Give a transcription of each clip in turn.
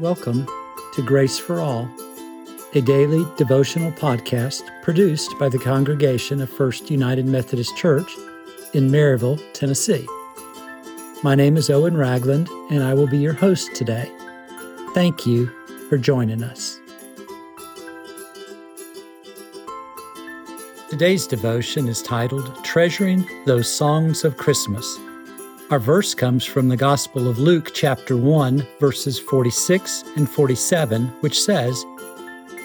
Welcome to Grace for All, a daily devotional podcast produced by the congregation of First United Methodist Church in Maryville, Tennessee. My name is Owen Ragland, and I will be your host today. Thank you for joining us. Today's devotion is titled Treasuring Those Songs of Christmas our verse comes from the Gospel of Luke, chapter 1, verses 46 and 47, which says,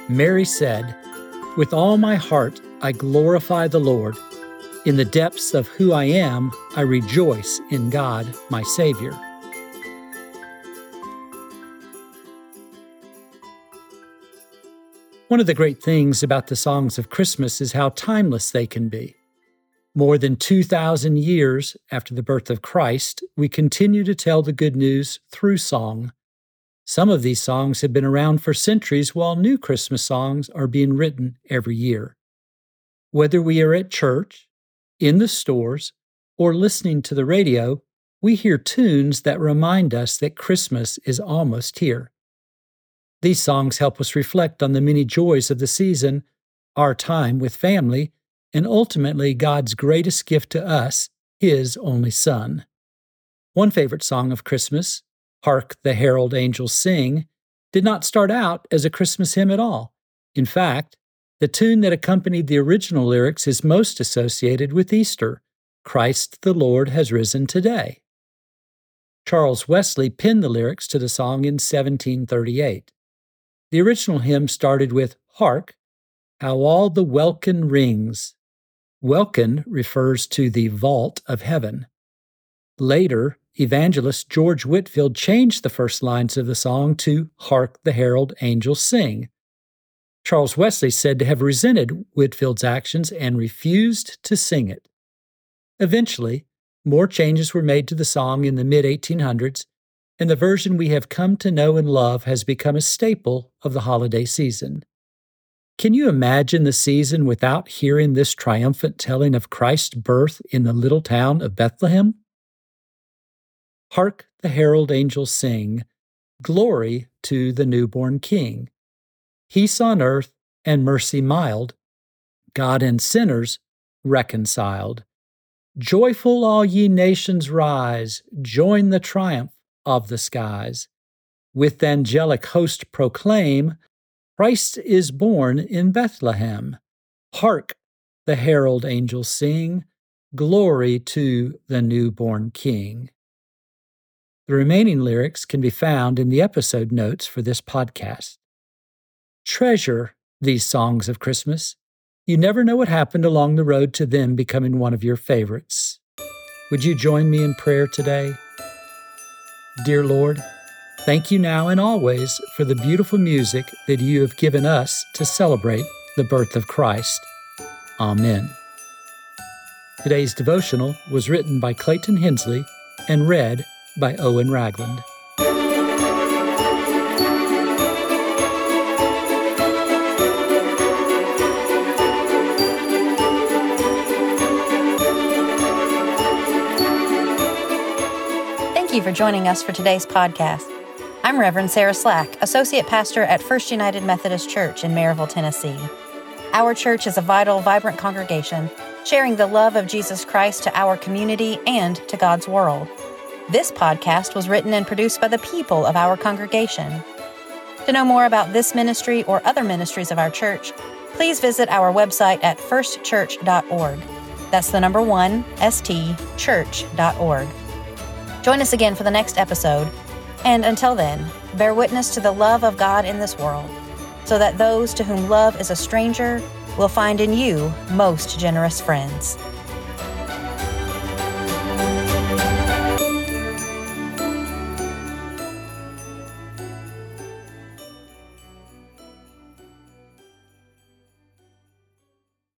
Mary said, With all my heart I glorify the Lord. In the depths of who I am, I rejoice in God, my Savior. One of the great things about the songs of Christmas is how timeless they can be. More than 2,000 years after the birth of Christ, we continue to tell the good news through song. Some of these songs have been around for centuries, while new Christmas songs are being written every year. Whether we are at church, in the stores, or listening to the radio, we hear tunes that remind us that Christmas is almost here. These songs help us reflect on the many joys of the season, our time with family, and ultimately God's greatest gift to us, His only Son. One favorite song of Christmas, Hark the Herald Angels Sing, did not start out as a Christmas hymn at all. In fact, the tune that accompanied the original lyrics is most associated with Easter Christ the Lord has risen today. Charles Wesley penned the lyrics to the song in 1738. The original hymn started with Hark, how all the welkin rings, Welkin refers to the vault of heaven. Later, evangelist George Whitfield changed the first lines of the song to Hark the Herald Angels Sing. Charles Wesley said to have resented Whitfield's actions and refused to sing it. Eventually, more changes were made to the song in the mid 1800s, and the version we have come to know and love has become a staple of the holiday season. Can you imagine the season without hearing this triumphant telling of Christ's birth in the little town of Bethlehem? Hark the herald angels sing, Glory to the newborn King. Peace on earth and mercy mild, God and sinners reconciled. Joyful all ye nations rise, join the triumph of the skies. With angelic host proclaim, Christ is born in Bethlehem. Hark, the herald angels sing, Glory to the newborn King. The remaining lyrics can be found in the episode notes for this podcast. Treasure these songs of Christmas. You never know what happened along the road to them becoming one of your favorites. Would you join me in prayer today? Dear Lord, Thank you now and always for the beautiful music that you have given us to celebrate the birth of Christ. Amen. Today's devotional was written by Clayton Hensley and read by Owen Ragland. Thank you for joining us for today's podcast. I'm Reverend Sarah Slack, Associate Pastor at First United Methodist Church in Maryville, Tennessee. Our church is a vital, vibrant congregation, sharing the love of Jesus Christ to our community and to God's world. This podcast was written and produced by the people of our congregation. To know more about this ministry or other ministries of our church, please visit our website at 1stchurch.org. That's the number one, st, church.org. Join us again for the next episode and until then, bear witness to the love of God in this world, so that those to whom love is a stranger will find in you most generous friends.